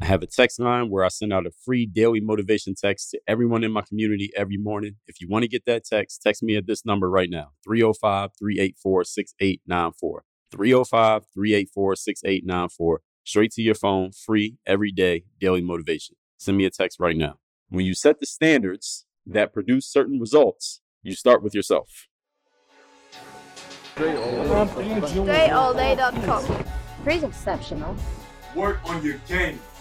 I have a text line where I send out a free daily motivation text to everyone in my community every morning. If you want to get that text, text me at this number right now 305 384 6894. 305 384 6894. Straight to your phone, free every day, daily motivation. Send me a text right now. When you set the standards that produce certain results, you start with yourself. DreAllDay.com. Pretty exceptional. Work on your game.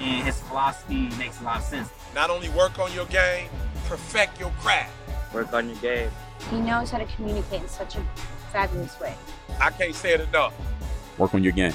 And his philosophy makes a lot of sense. Not only work on your game, perfect your craft. Work on your game. He knows how to communicate in such a fabulous way. I can't say it enough. Work on your game.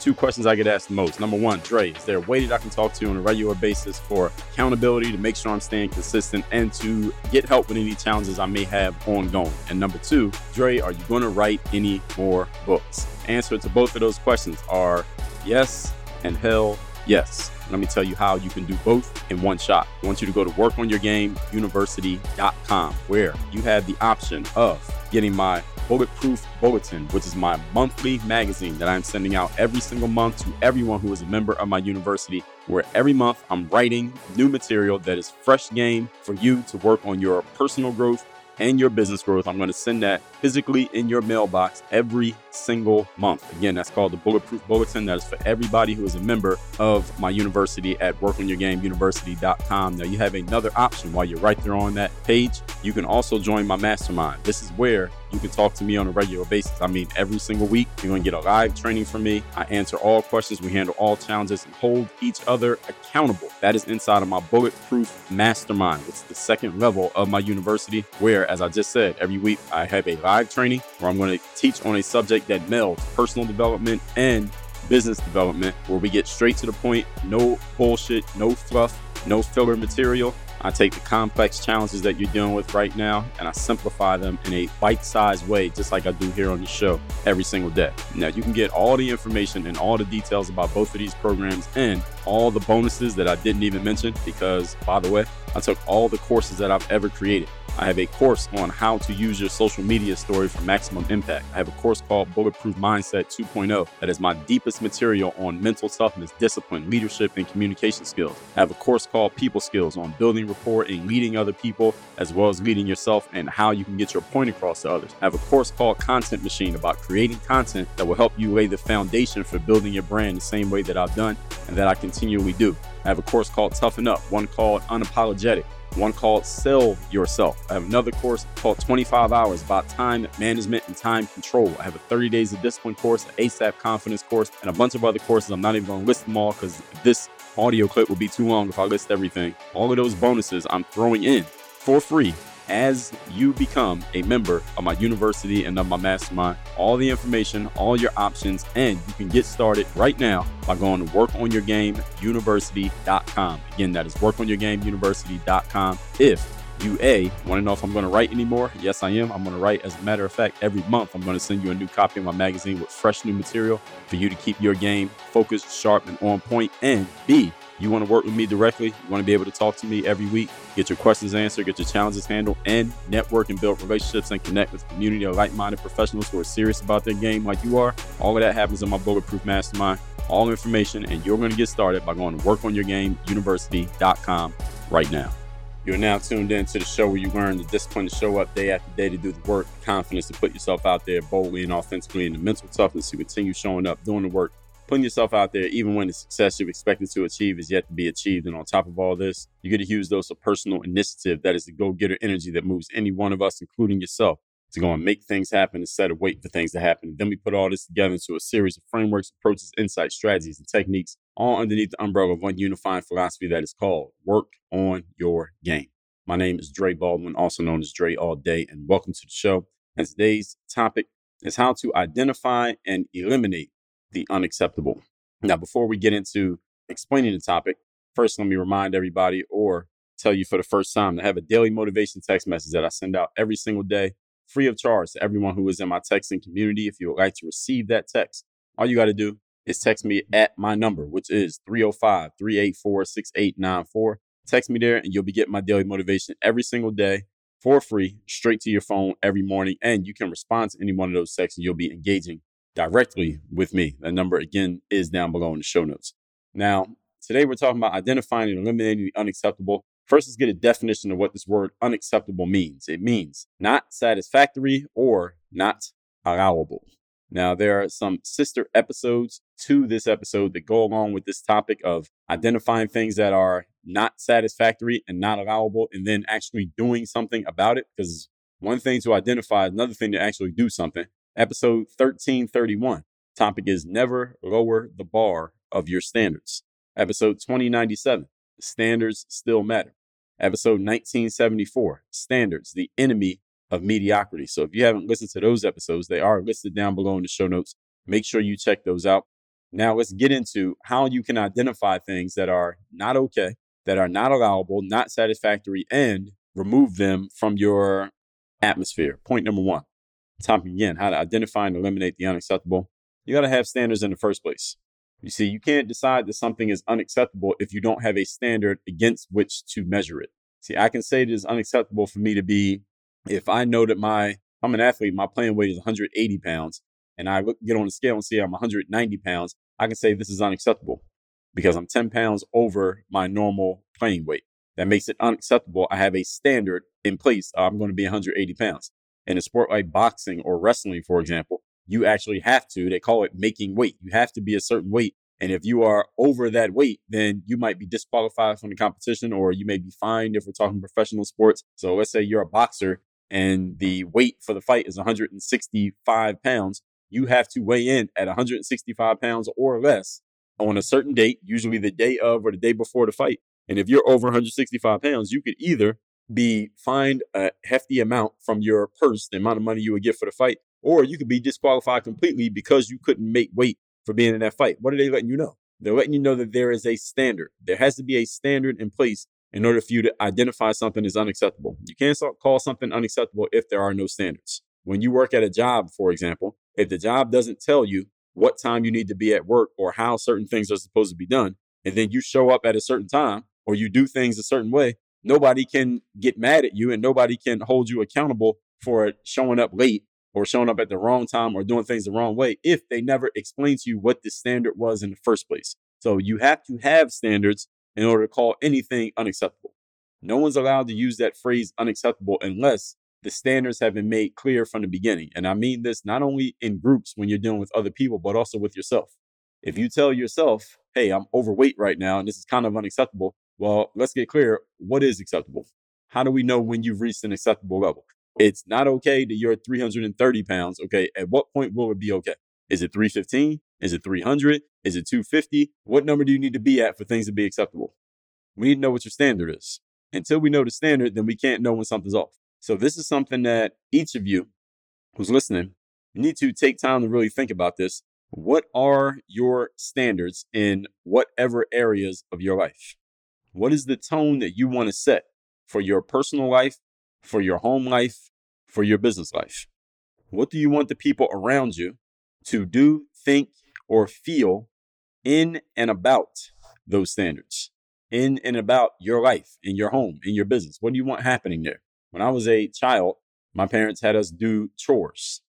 Two questions I get asked the most. Number one, Dre, is there a way that I can talk to you on a regular basis for accountability to make sure I'm staying consistent and to get help with any challenges I may have ongoing? And number two, Dre, are you going to write any more books? Answer to both of those questions are yes and hell yes. Let me tell you how you can do both in one shot. I want you to go to workonyourgameuniversity.com where you have the option of getting my Bulletproof Bulletin, which is my monthly magazine that I'm sending out every single month to everyone who is a member of my university, where every month I'm writing new material that is fresh game for you to work on your personal growth and your business growth. I'm going to send that physically in your mailbox every single month. Again, that's called the Bulletproof Bulletin. That is for everybody who is a member of my university at workonyourgameuniversity.com. Now, you have another option while you're right there on that page. You can also join my mastermind. This is where you can talk to me on a regular basis. I mean, every single week, you're going to get a live training from me. I answer all questions, we handle all challenges, and hold each other accountable. That is inside of my Bulletproof Mastermind, It's the second level of my university, where, as I just said, every week I have a live training where I'm going to teach on a subject that melds personal development and business development, where we get straight to the point, no bullshit, no fluff, no filler material. I take the complex challenges that you're dealing with right now and I simplify them in a bite sized way, just like I do here on the show every single day. Now, you can get all the information and all the details about both of these programs and all the bonuses that I didn't even mention because, by the way, I took all the courses that I've ever created. I have a course on how to use your social media story for maximum impact. I have a course called Bulletproof Mindset 2.0 that is my deepest material on mental toughness, discipline, leadership, and communication skills. I have a course called People Skills on building rapport and leading other people, as well as leading yourself and how you can get your point across to others. I have a course called Content Machine about creating content that will help you lay the foundation for building your brand the same way that I've done and that I continually do. I have a course called Toughen Up, one called Unapologetic one called Sell Yourself. I have another course called 25 Hours about time management and time control. I have a 30 Days of Discipline course, an ASAP Confidence course, and a bunch of other courses. I'm not even going to list them all because this audio clip will be too long if I list everything. All of those bonuses I'm throwing in for free as you become a member of my university and of my mastermind. All the information, all your options, and you can get started right now by going to workonyourgameuniversity.com. Again, that is workonyourgameuniversity.com. If you A, want to know if I'm going to write anymore? Yes, I am. I'm going to write. As a matter of fact, every month I'm going to send you a new copy of my magazine with fresh new material for you to keep your game focused, sharp, and on point. And B, you want to work with me directly, you want to be able to talk to me every week, get your questions answered, get your challenges handled, and network and build relationships and connect with a community of like minded professionals who are serious about their game like you are. All of that happens in my Bulletproof Mastermind. All information, and you're going to get started by going to workonyourgameuniversity.com right now. You're now tuned in to the show where you learn the discipline to show up day after day to do the work, the confidence to put yourself out there boldly and authentically, and the mental toughness to continue showing up, doing the work, putting yourself out there, even when the success you're expecting to achieve is yet to be achieved. And on top of all this, you get a huge dose of personal initiative that is the go getter energy that moves any one of us, including yourself, to go and make things happen instead of wait for things to happen. And then we put all this together into a series of frameworks, approaches, insights, strategies, and techniques, all underneath the umbrella of one unifying philosophy that is called work on your game. My name is Dre Baldwin, also known as Dre All Day, and welcome to the show. And today's topic is how to identify and eliminate the unacceptable. Now, before we get into explaining the topic, first let me remind everybody or tell you for the first time to have a daily motivation text message that I send out every single day, free of charge to everyone who is in my texting community. If you would like to receive that text, all you got to do is text me at my number, which is 305 384 6894. Text me there and you'll be getting my daily motivation every single day for free, straight to your phone every morning. And you can respond to any one of those texts and you'll be engaging directly with me. That number again is down below in the show notes. Now, today we're talking about identifying and eliminating the unacceptable. First, let's get a definition of what this word unacceptable means. It means not satisfactory or not allowable. Now, there are some sister episodes to this episode that go along with this topic of identifying things that are not satisfactory and not allowable, and then actually doing something about it. Because one thing to identify, another thing to actually do something. Episode 1331. Topic is never lower the bar of your standards. Episode 2097. Standards still matter. Episode 1974. Standards, the enemy of mediocrity. So if you haven't listened to those episodes, they are listed down below in the show notes. Make sure you check those out. Now let's get into how you can identify things that are not okay, that are not allowable, not satisfactory, and remove them from your atmosphere. Point number one. Topic again, how to identify and eliminate the unacceptable. You got to have standards in the first place. You see, you can't decide that something is unacceptable if you don't have a standard against which to measure it. See, I can say it is unacceptable for me to be, if I know that my, I'm an athlete, my playing weight is 180 pounds, and I look, get on the scale and see I'm 190 pounds, I can say this is unacceptable because I'm 10 pounds over my normal playing weight. That makes it unacceptable. I have a standard in place. I'm going to be 180 pounds in a sport like boxing or wrestling, for example, you actually have to, they call it making weight. You have to be a certain weight. And if you are over that weight, then you might be disqualified from the competition or you may be fined if we're talking professional sports. So let's say you're a boxer and the weight for the fight is 165 pounds. You have to weigh in at 165 pounds or less on a certain date, usually the day of or the day before the fight. And if you're over 165 pounds, you could either be fined a hefty amount from your purse, the amount of money you would get for the fight, or you could be disqualified completely because you couldn't make weight for being in that fight. What are they letting you know? They're letting you know that there is a standard. There has to be a standard in place in order for you to identify something as unacceptable. You can't call something unacceptable if there are no standards. When you work at a job, for example, if the job doesn't tell you what time you need to be at work or how certain things are supposed to be done, and then you show up at a certain time or you do things a certain way, nobody can get mad at you and nobody can hold you accountable for showing up late or showing up at the wrong time or doing things the wrong way if they never explain to you what the standard was in the first place. So you have to have standards in order to call anything unacceptable. No one's allowed to use that phrase unacceptable unless the standards have been made clear from the beginning. And I mean this not only in groups when you're dealing with other people, but also with yourself. If you tell yourself, hey, I'm overweight right now and this is kind of unacceptable, well, let's get clear. What is acceptable? How do we know when you've reached an acceptable level? It's not okay that you're 330 pounds. Okay. At what point will it be okay? Is it 315? Is it 300? Is it 250? What number do you need to be at for things to be acceptable? We need to know what your standard is. Until we know the standard, then we can't know when something's off. So this is something that each of you who's listening, need to take time to really think about this. What are your standards in whatever areas of your life? What is the tone that you want to set for your personal life, for your home life, for your business life? What do you want the people around you to do, think, or feel in and about those standards? In and about your life, in your home, in your business? What do you want happening there? When I was a child, my parents had us do chores.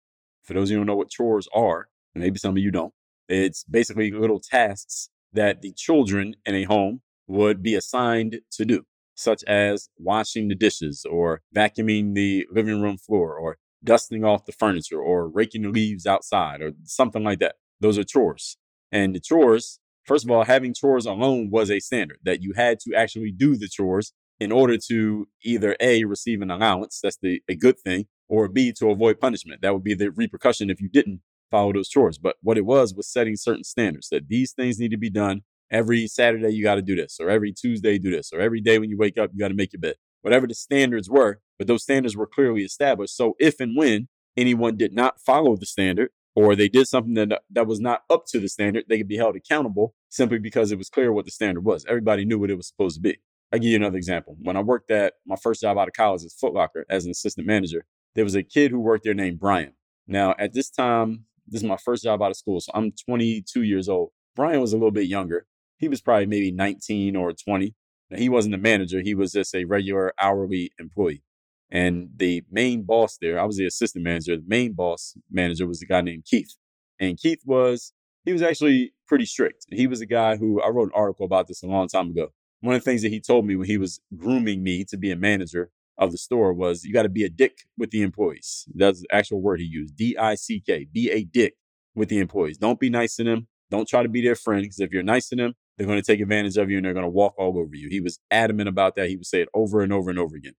For those of you who don't know what chores are, maybe some of you don't, it's basically little tasks that the children in a home would be assigned to do, such as washing the dishes or vacuuming the living room floor or dusting off the furniture or raking the leaves outside or something like that. Those are chores. And the chores, first of all, having chores alone was a standard that you had to actually do the chores in order to either A, receive an allowance, that's the, a good thing, or B, to avoid punishment. That would be the repercussion if you didn't follow those chores. But what it was was setting certain standards that these things need to be done every Saturday you got to do this, or every Tuesday do this, or every day when you wake up you got to make your bed. Whatever the standards were, but those standards were clearly established. So if and when anyone did not follow the standard, or they did something that, that was not up to the standard, they could be held accountable simply because it was clear what the standard was. Everybody knew what it was supposed to be. I'll give you another example. When I worked at my first job out of college at Foot Locker as an assistant manager, there was a kid who worked there named Brian. Now, at this time, this is my first job out of school, so I'm 22 years old. Brian was a little bit younger. He was probably maybe 19 or 20. Now, he wasn't a manager, he was just a regular hourly employee. And the main boss there, I was the assistant manager. The main boss manager was a guy named Keith. And Keith was, he was actually pretty strict. He was a guy who, I wrote an article about this a long time ago. One of the things that he told me when he was grooming me to be a manager of the store was you got to be a dick with the employees. That's the actual word he used D I C K. Be a dick with the employees. Don't be nice to them. Don't try to be their friend because if you're nice to them, they're going to take advantage of you and they're going to walk all over you. He was adamant about that. He would say it over and over and over again.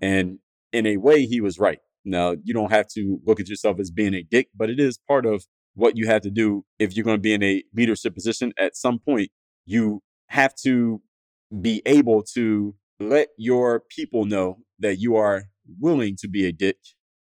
And in a way, he was right. Now, you don't have to look at yourself as being a dick, but it is part of what you have to do if you're going to be in a leadership position. At some point, you have to be able to let your people know that you are willing to be a dick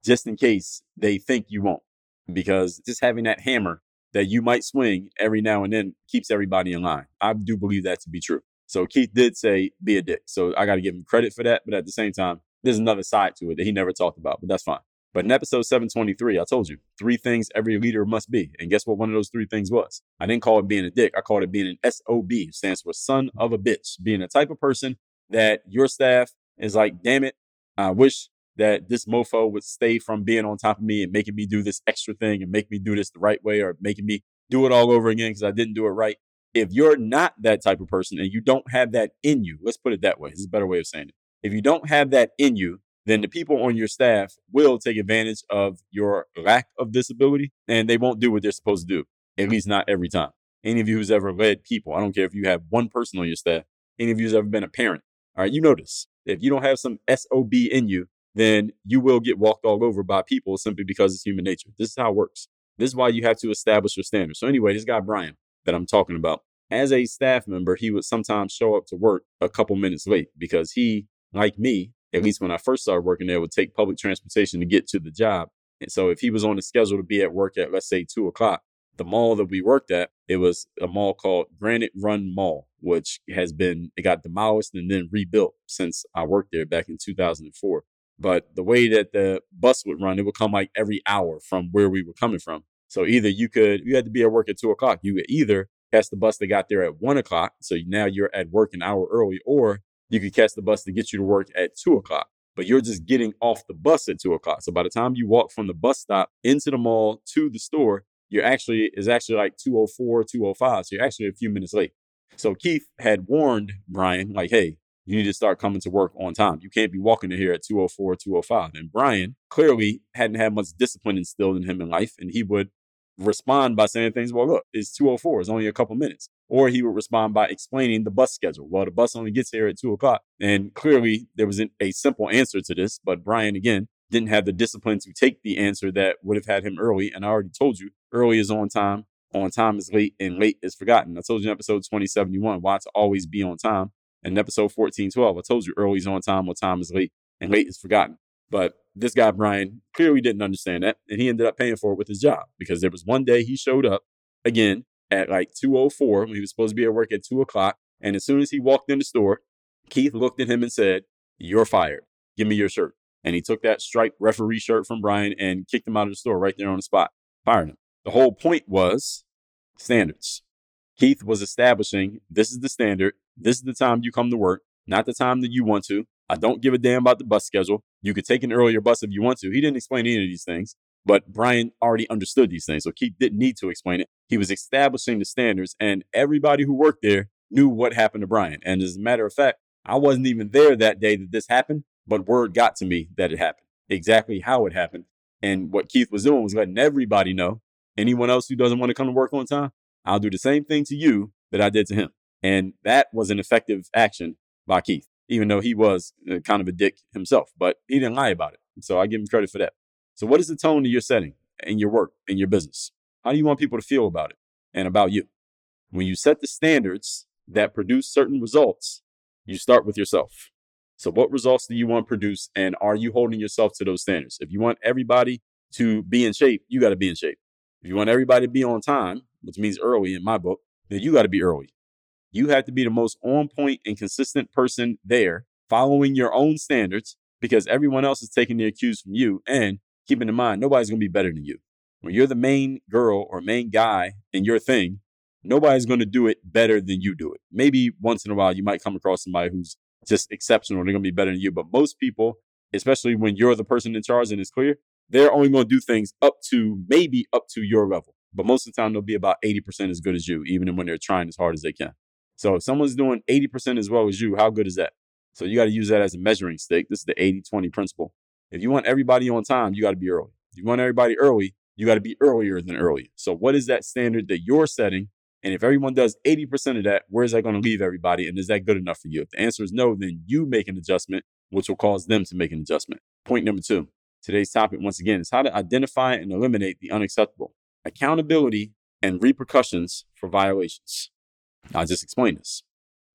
just in case they think you won't. Because just having that hammer that you might swing every now and then keeps everybody in line. I do believe that to be true. So Keith did say be a dick. So I got to give him credit for that. But at the same time, there's another side to it that he never talked about, but that's fine. But in episode 723, I told you three things every leader must be. And guess what one of those three things was? I didn't call it being a dick. I called it being an SOB, stands for son of a bitch, being the type of person that your staff is like, damn it, I wish that this mofo would stay from being on top of me and making me do this extra thing and make me do this the right way or making me do it all over again because I didn't do it right. If you're not that type of person and you don't have that in you, let's put it that way. This is a better way of saying it. If you don't have that in you, then the people on your staff will take advantage of your lack of disability and they won't do what they're supposed to do, at least not every time. Any of you who's ever led people, I don't care if you have one person on your staff, any of you who's ever been a parent, all right, you notice this. If you don't have some SOB in you, then you will get walked all over by people simply because it's human nature. This is how it works. This is why you have to establish your standards. So, anyway, this guy, Brian, that I'm talking about, as a staff member, he would sometimes show up to work a couple minutes late because he, like me, at least when I first started working there, would take public transportation to get to the job. And so if he was on the schedule to be at work at, let's say, two o'clock, the mall that we worked at, it was a mall called Granite Run Mall, which has been, it got demolished and then rebuilt since I worked there back in 2004. But the way that the bus would run, it would come like every hour from where we were coming from. So either you could, you had to be at work at two o'clock. You could either catch the bus that got there at one o'clock. So now you're at work an hour early, or you could catch the bus to get you to work at two o'clock. But you're just getting off the bus at two o'clock. So by the time you walk from the bus stop into the mall to the store, you're actually is actually like 204, 205. So you're actually a few minutes late. So Keith had warned Brian, like, hey, you need to start coming to work on time. You can't be walking in here at 204, 205. And Brian clearly hadn't had much discipline instilled in him in life. And he would respond by saying things, well, look, it's 204, it's only a couple minutes. Or he would respond by explaining the bus schedule. Well, the bus only gets here at two o'clock. And clearly there was a simple answer to this, but Brian, again, didn't have the discipline to take the answer that would have had him early. And I already told you, early is on time, on time is late, and late is forgotten. I told you in episode 2071 why to always be on time. And episode 1412, I told you early is on time, on time is late, and late is forgotten. But this guy, Brian, clearly didn't understand that. And he ended up paying for it with his job because there was one day he showed up again at like 2.04 when he was supposed to be at work at 2 o'clock. And as soon as he walked in the store, Keith looked at him and said, You're fired. Give me your shirt. And he took that striped referee shirt from Brian and kicked him out of the store right there on the spot, fired him. The whole point was standards. Keith was establishing this is the standard. This is the time you come to work, not the time that you want to. I don't give a damn about the bus schedule. You could take an earlier bus if you want to. He didn't explain any of these things, but Brian already understood these things. So Keith didn't need to explain it. He was establishing the standards, and everybody who worked there knew what happened to Brian. And as a matter of fact, I wasn't even there that day that this happened, but word got to me that it happened, exactly how it happened. And what Keith was doing was letting everybody know anyone else who doesn't want to come to work on time, I'll do the same thing to you that I did to him. And that was an effective action by Keith even though he was uh, kind of a dick himself, but he didn't lie about it. So I give him credit for that. So, what is the tone that you're setting in your work, in your business? How do you want people to feel about it and about you? When you set the standards that produce certain results, you start with yourself. So, what results do you want to produce? And are you holding yourself to those standards? If you want everybody to be in shape, you got to be in shape. If you want everybody to be on time, which means early in my book, then you got to be early. You have to be the most on point and consistent person there, following your own standards because everyone else is taking their cues from you. And keeping in mind, nobody's going to be better than you. When you're the main girl or main guy in your thing, nobody's going to do it better than you do it. Maybe once in a while, you might come across somebody who's just exceptional. They're going to be better than you. But most people, especially when you're the person in charge and it's clear, they're only going to do things up to maybe up to your level. But most of the time, they'll be about 80% as good as you, even when they're trying as hard as they can. So if someone's doing 80% as well as you, how good is that? So you got to use that as a measuring stick. This is the 80 20 principle. If you want everybody on time, you got to be early. If you want everybody early, you got to be earlier than early. So what is that standard that you're setting? And if everyone does 80% of that, where is that going to leave everybody? And is that good enough for you? If the answer is no, then you make an adjustment, which will cause them to make an adjustment. Point number two. Today's topic, once again, is how to identify and eliminate the unacceptable. Accountability and repercussions for violations. I'll just explain this.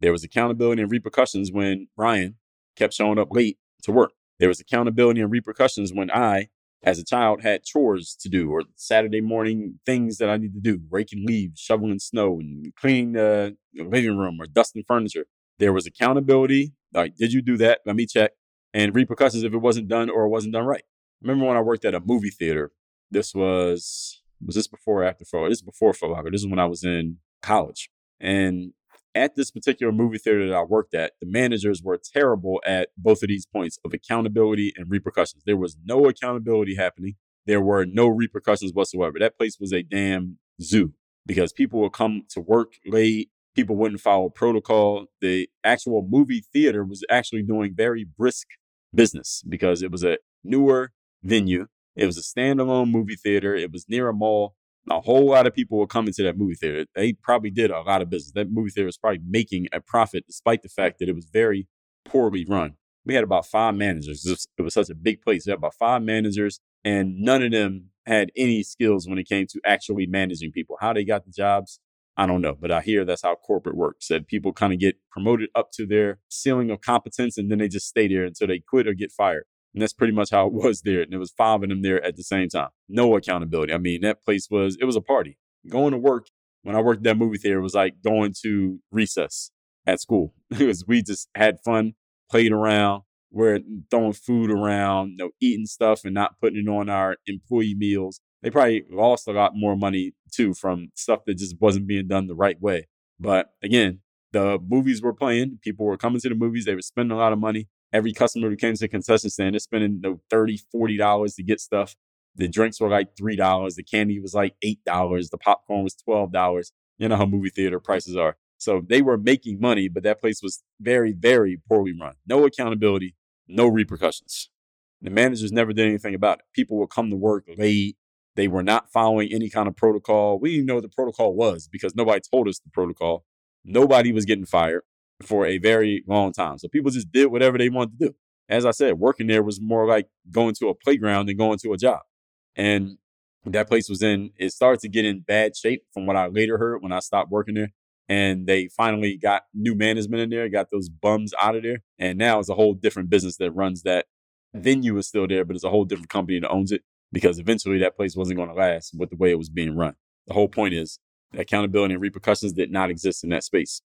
There was accountability and repercussions when Ryan kept showing up late to work. There was accountability and repercussions when I, as a child, had chores to do or Saturday morning things that I need to do, raking leaves, shoveling snow, and cleaning the living room or dusting furniture. There was accountability. Like, did you do that? Let me check. And repercussions if it wasn't done or it wasn't done right. Remember when I worked at a movie theater? This was was this before or after Foot This is before Foot Locker. This is when I was in college. And at this particular movie theater that I worked at, the managers were terrible at both of these points of accountability and repercussions. There was no accountability happening. There were no repercussions whatsoever. That place was a damn zoo because people would come to work late. People wouldn't follow protocol. The actual movie theater was actually doing very brisk business because it was a newer venue. It was a standalone movie theater. It was near a mall a whole lot of people were coming to that movie theater. They probably did a lot of business. That movie theater was probably making a profit despite the fact that it was very poorly run. We had about five managers. It was such a big place. We had about five managers, and none of them had any skills when it came to actually managing people. How they got the jobs, I don't know. But I hear that's how corporate works. That people kind of get promoted up to their ceiling of competence, and then they just stay there until they quit or get fired. And that's pretty much how it was there. And it was five of them there at the same time. No accountability. I mean, that place was, it was a party. Going to work when I worked at that movie theater was like going to recess at school. because we just had fun, played around, we're throwing food around, you know, eating stuff and not putting it on our employee meals. They probably lost a lot more money too from stuff that just wasn't being done the right way. But again, the movies were playing, people were coming to the movies, they were spending a lot of money every customer who came to the concession stand is spending you know, 30 $40 to get stuff. The drinks were like $3. The candy was like $8. The popcorn was $12. You know how movie theater prices are. So they were making money, but that place was very, very poorly run. No accountability, no repercussions. The managers never did anything about it. People would come to work late. They were not following any kind of protocol. We didn't know what the protocol was because nobody told us the protocol. Nobody was getting fired for a very long time. So people just did whatever they wanted to do. As I said, working there was more like going to a playground than going to a job. And that place was in, it started to get in bad shape from what I later heard when I stopped working there. And they finally got new management in there, got those bums out of there. And now it's a whole different business that runs that. Venue is still there, but it's a whole different company that owns it because eventually that place wasn't going to last with the way it was being run. The whole point is accountability and repercussions did not exist in that space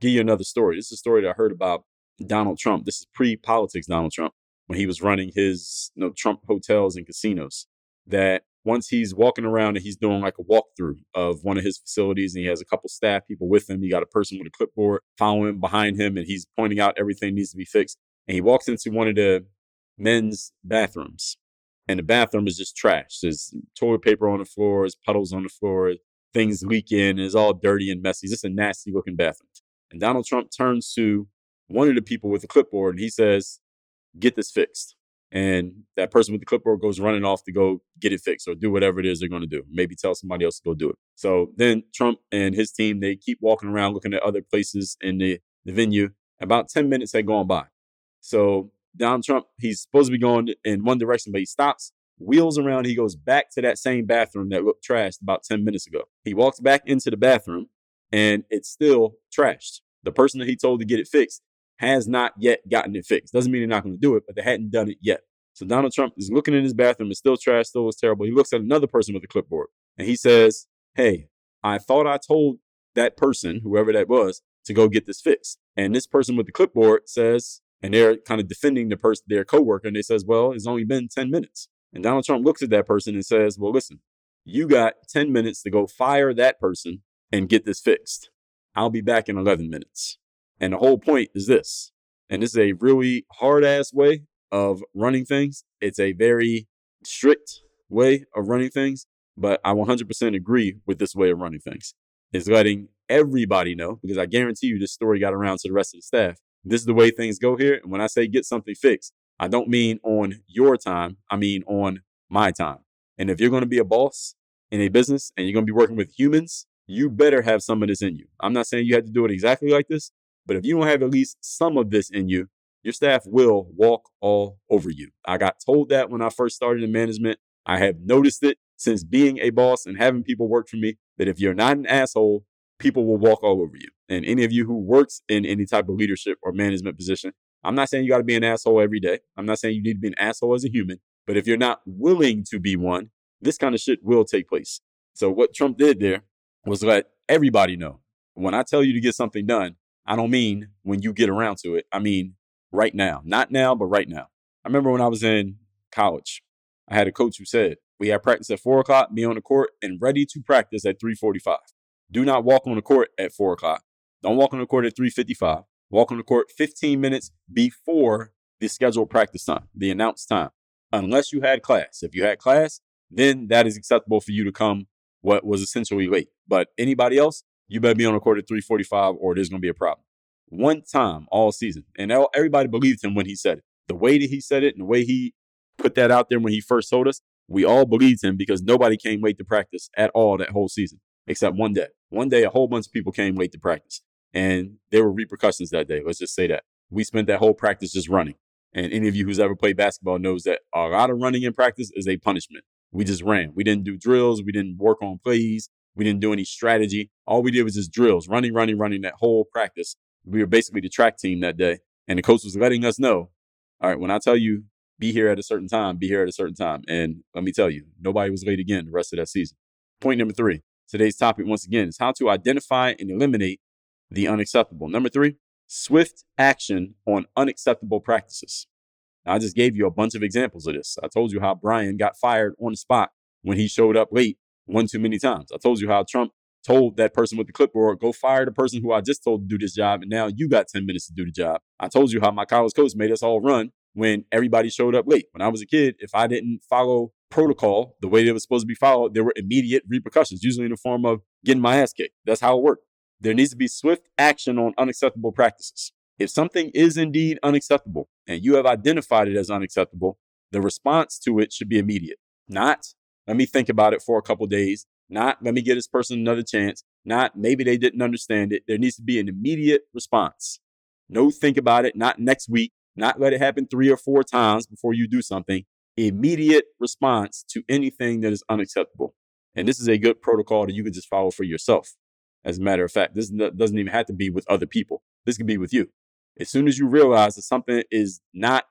give you another story. This is a story that I heard about Donald Trump. This is pre-politics Donald Trump when he was running his you know, Trump hotels and casinos. That once he's walking around and he's doing like a walkthrough of one of his facilities and he has a couple staff people with him. He got a person with a clipboard following behind him and he's pointing out everything needs to be fixed. And he walks into one of the men's bathrooms and the bathroom is just trash. There's toilet paper on the floor, there's puddles on the floor, things leak leaking, it's all dirty and messy. It's just a nasty looking bathroom. And Donald Trump turns to one of the people with the clipboard and he says, Get this fixed. And that person with the clipboard goes running off to go get it fixed or do whatever it is they're going to do. Maybe tell somebody else to go do it. So then Trump and his team, they keep walking around looking at other places in the, the venue. About 10 minutes had gone by. So Donald Trump, he's supposed to be going in one direction, but he stops, wheels around. He goes back to that same bathroom that looked trashed about 10 minutes ago. He walks back into the bathroom and it's still trashed. The person that he told to get it fixed has not yet gotten it fixed. Doesn't mean they're not going to do it, but they hadn't done it yet. So Donald Trump is looking in his bathroom. It's still trash, still was terrible. He looks at another person with a clipboard and he says, Hey, I thought I told that person, whoever that was, to go get this fixed. And this person with the clipboard says, and they're kind of defending the person, their coworker, and they says, Well, it's only been 10 minutes. And Donald Trump looks at that person and says, Well, listen, you got 10 minutes to go fire that person and get this fixed. I'll be back in 11 minutes. And the whole point is this, and this is a really hard ass way of running things. It's a very strict way of running things, but I 100% agree with this way of running things. Is letting everybody know, because I guarantee you this story got around to the rest of the staff. This is the way things go here. And when I say get something fixed, I don't mean on your time, I mean on my time. And if you're going to be a boss in a business and you're going to be working with humans, you better have some of this in you. I'm not saying you have to do it exactly like this, but if you don't have at least some of this in you, your staff will walk all over you. I got told that when I first started in management. I have noticed it since being a boss and having people work for me that if you're not an asshole, people will walk all over you. And any of you who works in any type of leadership or management position, I'm not saying you got to be an asshole every day. I'm not saying you need to be an asshole as a human, but if you're not willing to be one, this kind of shit will take place. So what Trump did there was let everybody know. When I tell you to get something done, I don't mean when you get around to it. I mean right now. Not now, but right now. I remember when I was in college, I had a coach who said, we have practice at four o'clock, be on the court and ready to practice at 345. Do not walk on the court at four o'clock. Don't walk on the court at 355. Walk on the court 15 minutes before the scheduled practice time, the announced time, unless you had class. If you had class, then that is acceptable for you to come what was essentially late. But anybody else, you better be on the court at 345 or there's going to be a problem. One time all season. And everybody believed him when he said it. The way that he said it and the way he put that out there when he first told us, we all believed him because nobody came late to practice at all that whole season, except one day. One day, a whole bunch of people came late to practice. And there were repercussions that day. Let's just say that. We spent that whole practice just running. And any of you who's ever played basketball knows that a lot of running in practice is a punishment. We just ran. We didn't do drills. We didn't work on plays. We didn't do any strategy. All we did was just drills, running, running, running that whole practice. We were basically the track team that day. And the coach was letting us know, all right, when I tell you be here at a certain time, be here at a certain time. And let me tell you, nobody was late again the rest of that season. Point number three. Today's topic, once again, is how to identify and eliminate the unacceptable. Number three, swift action on unacceptable practices. Now, I just gave you a bunch of examples of this. I told you how Brian got fired on the spot when he showed up late one too many times. I told you how Trump told that person with the clipboard, go fire the person who I just told to do this job, and now you got 10 minutes to do the job. I told you how my college coach made us all run when everybody showed up late. When I was a kid, if I didn't follow protocol the way it was supposed to be followed, there were immediate repercussions, usually in the form of getting my ass kicked. That's how it worked. There needs to be swift action on unacceptable practices. If something is indeed unacceptable and you have identified it as unacceptable, the response to it should be immediate. Not, let me think about it for a couple days. Not, let me give this person another chance. Not, maybe they didn't understand it. There needs to be an immediate response. No, think about it. Not next week. Not let it happen three or four times before you do something. Immediate response to anything that is unacceptable. And this is a good protocol that you can just follow for yourself. As a matter of fact, this doesn't even have to be with other people. This can be with you. As soon as you realize that something is not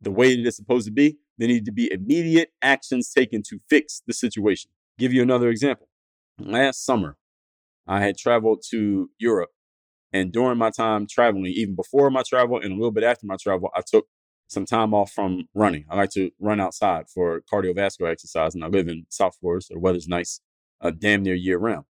the way that it's supposed to be, there need to be immediate actions taken to fix the situation. Give you another example. Last summer, I had traveled to Europe and during my time traveling, even before my travel and a little bit after my travel, I took some time off from running. I like to run outside for cardiovascular exercise, and I live in South Florida, so the weather's nice, uh, damn near year round.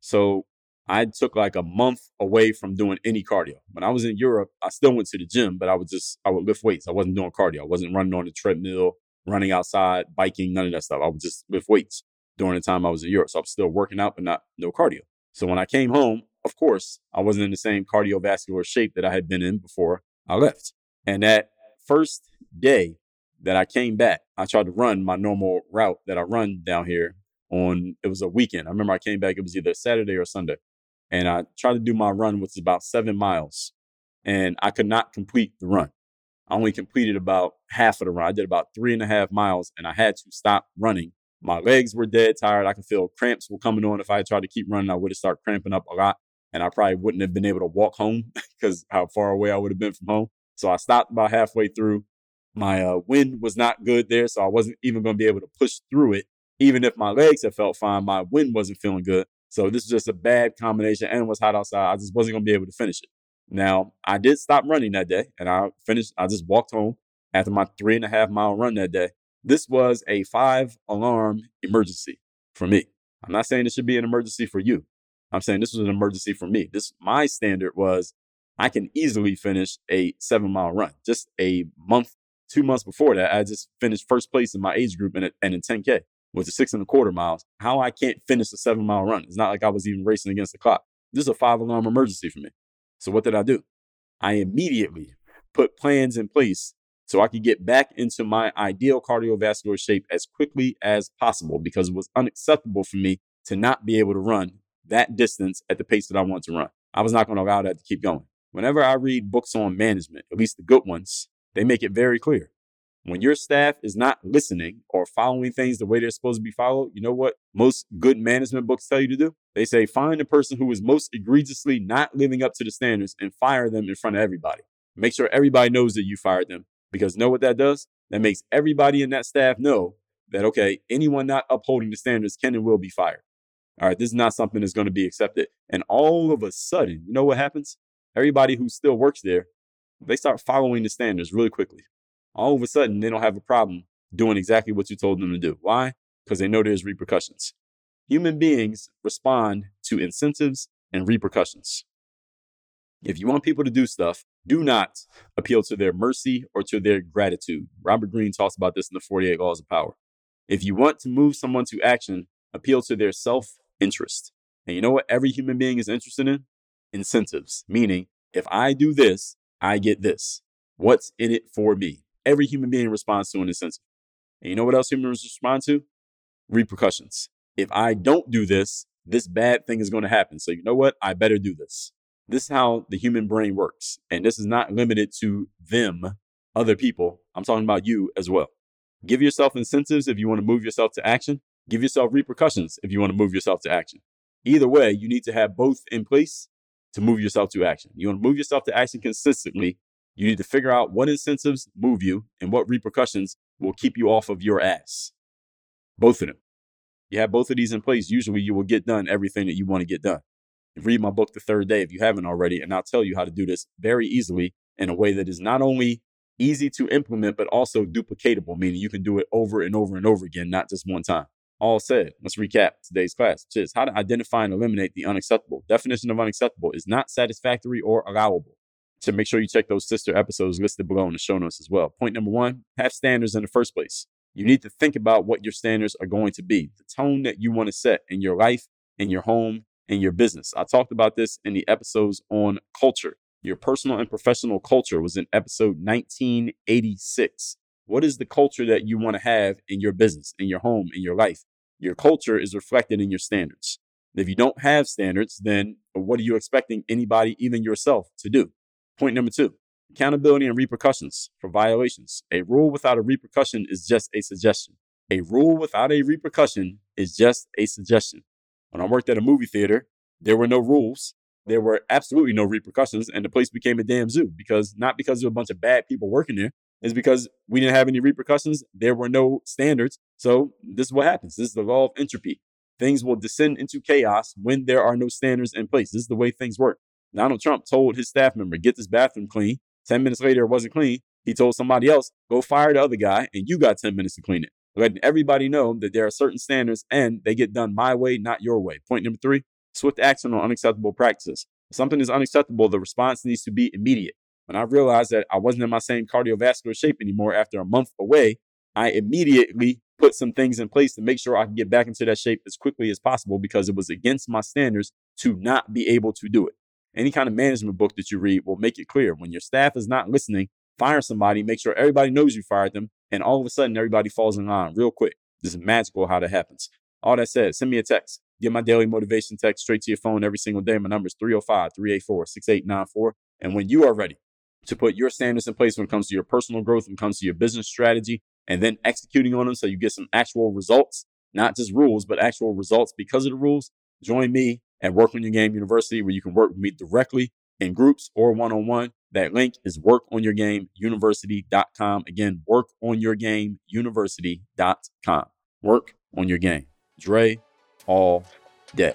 So I took like a month away from doing any cardio. When I was in Europe, I still went to the gym, but I would just I would lift weights. I wasn't doing cardio. I wasn't running on the treadmill, running outside, biking, none of that stuff. I would just lift weights during the time I was in Europe. So I was still working out, but not no cardio. So when I came home, of course, I wasn't in the same cardiovascular shape that I had been in before I left. And that first day that I came back, I tried to run my normal route that I run down here on, it was a weekend. I remember I came back, it was either Saturday or Sunday. And I tried to do my run, which is about seven miles. And I could not complete the run. I only completed about half of the run. I did about three and a half miles and I had to stop running. My legs were dead tired. I could feel cramps were coming on. If I tried to keep running, I would have started cramping up a lot and I probably wouldn't have been able to walk home because how far away I would have been from home. So I stopped about halfway through. My uh, wind was not good there, so I wasn't even going to be able to push through it Even if my legs had felt fine, my wind wasn't feeling good. So this was just a bad combination and it was hot outside. I just wasn't going to be able to finish it. Now, I did stop running that day and I finished, I just walked home after my three and a half mile run that day. This was a five alarm emergency for me. I'm not saying it should be an emergency for you. I'm saying this was an emergency for me. This, my standard was I can easily finish a seven mile run. Just a month, two months before that, I just finished first place in my age group and in 10K with the six and a quarter miles. How I can't finish a seven mile run. It's not like I was even racing against the clock. This is a five alarm emergency for me. So what did I do? I immediately put plans in place so I could get back into my ideal cardiovascular shape as quickly as possible because it was unacceptable for me to not be able to run that distance at the pace that I want to run. I was not going to allow that to keep going. Whenever I read books on management, at least the good ones, they make it very clear. When your staff is not listening or following things the way they're supposed to be followed, you know what most good management books tell you to do? They say find the person who is most egregiously not living up to the standards and fire them in front of everybody. Make sure everybody knows that you fired them because know what that does? That makes everybody in that staff know that, okay, anyone not upholding the standards can and will be fired. All right, this is not something that's going to be accepted. And all of a sudden, you know what happens? Everybody who still works there, they start following the standards really quickly. All of a sudden, they don't have a problem doing exactly what you told them to do. Why? Because they know there's repercussions. Human beings respond to incentives and repercussions. If you want people to do stuff, do not appeal to their mercy or to their gratitude. Robert Greene talks about this in the 48 Laws of Power. If you want to move someone to action, appeal to their self interest. And you know what every human being is interested in? Incentives, meaning if I do this, I get this. What's in it for me? Every human being responds to an incentive. And you know what else humans respond to? Repercussions. If I don't do this, this bad thing is going to happen. So you know what? I better do this. This is how the human brain works. And this is not limited to them, other people. I'm talking about you as well. Give yourself incentives if you want to move yourself to action. Give yourself repercussions if you want to move yourself to action. Either way, you need to have both in place to move yourself to action. You want to move yourself to action consistently. You need to figure out what incentives move you and what repercussions will keep you off of your ass. Both of them. You have both of these in place, usually you will get done everything that you want to get done. Read my book, The Third Day, if you haven't already, and I'll tell you how to do this very easily in a way that is not only easy to implement, but also duplicatable, meaning you can do it over and over and over again, not just one time. All said, let's recap today's class, which is how to identify and eliminate the unacceptable. Definition of unacceptable is not satisfactory or allowable. So make sure you check those sister episodes listed below in the show notes as well. Point number one, have standards in the first place. You need to think about what your standards are going to be, the tone that you want to set in your life, in your home, in your business. I talked about this in the episodes on culture. Your personal and professional culture was in episode 1986. What is the culture that you want to have in your business, in your home, in your life? Your culture is reflected in your standards. If you don't have standards, then what are you expecting anybody, even yourself, to do? Point number two accountability and repercussions for violations. A rule without a repercussion is just a suggestion. A rule without a repercussion is just a suggestion. When I worked at a movie theater, there were no rules. There were absolutely no repercussions, and the place became a damn zoo because not because of a bunch of bad people working there, it's because we didn't have any repercussions. There were no standards. So this is what happens. This is the law of entropy. Things will descend into chaos when there are no standards in place. This is the way things work. Donald Trump told his staff member, get this bathroom clean. 10 minutes later, it wasn't clean. He told somebody else, go fire the other guy, and you got 10 minutes to clean it letting everybody know that there are certain standards and they get done my way, not your way. Point number three swift action on unacceptable practices. If something is unacceptable, the response needs to be immediate. When I realized that I wasn't in my same cardiovascular shape anymore after a month away, I immediately put some things in place to make sure I can get back into that shape as quickly as possible because it was against my standards to not be able to do it. Any kind of management book that you read will make it clear when your staff is not listening, fire somebody, make sure everybody knows you fired them, and all of a sudden everybody falls in line real quick. This is magical how that happens. All that said, send me a text. Get my daily motivation text straight to your phone every single day. My number is 305 384 6894. And when you are ready to put your standards in place when it comes to your personal growth, when it comes to your business strategy, and then executing on them so you get some actual results, not just rules, but actual results because of the rules, join me at Work on Your Game University, where you can work with me directly in groups or one on one. That link is workonyourgameuniversity.com. Again, workonyourgameuniversity.com. Work on your game. Dre all day.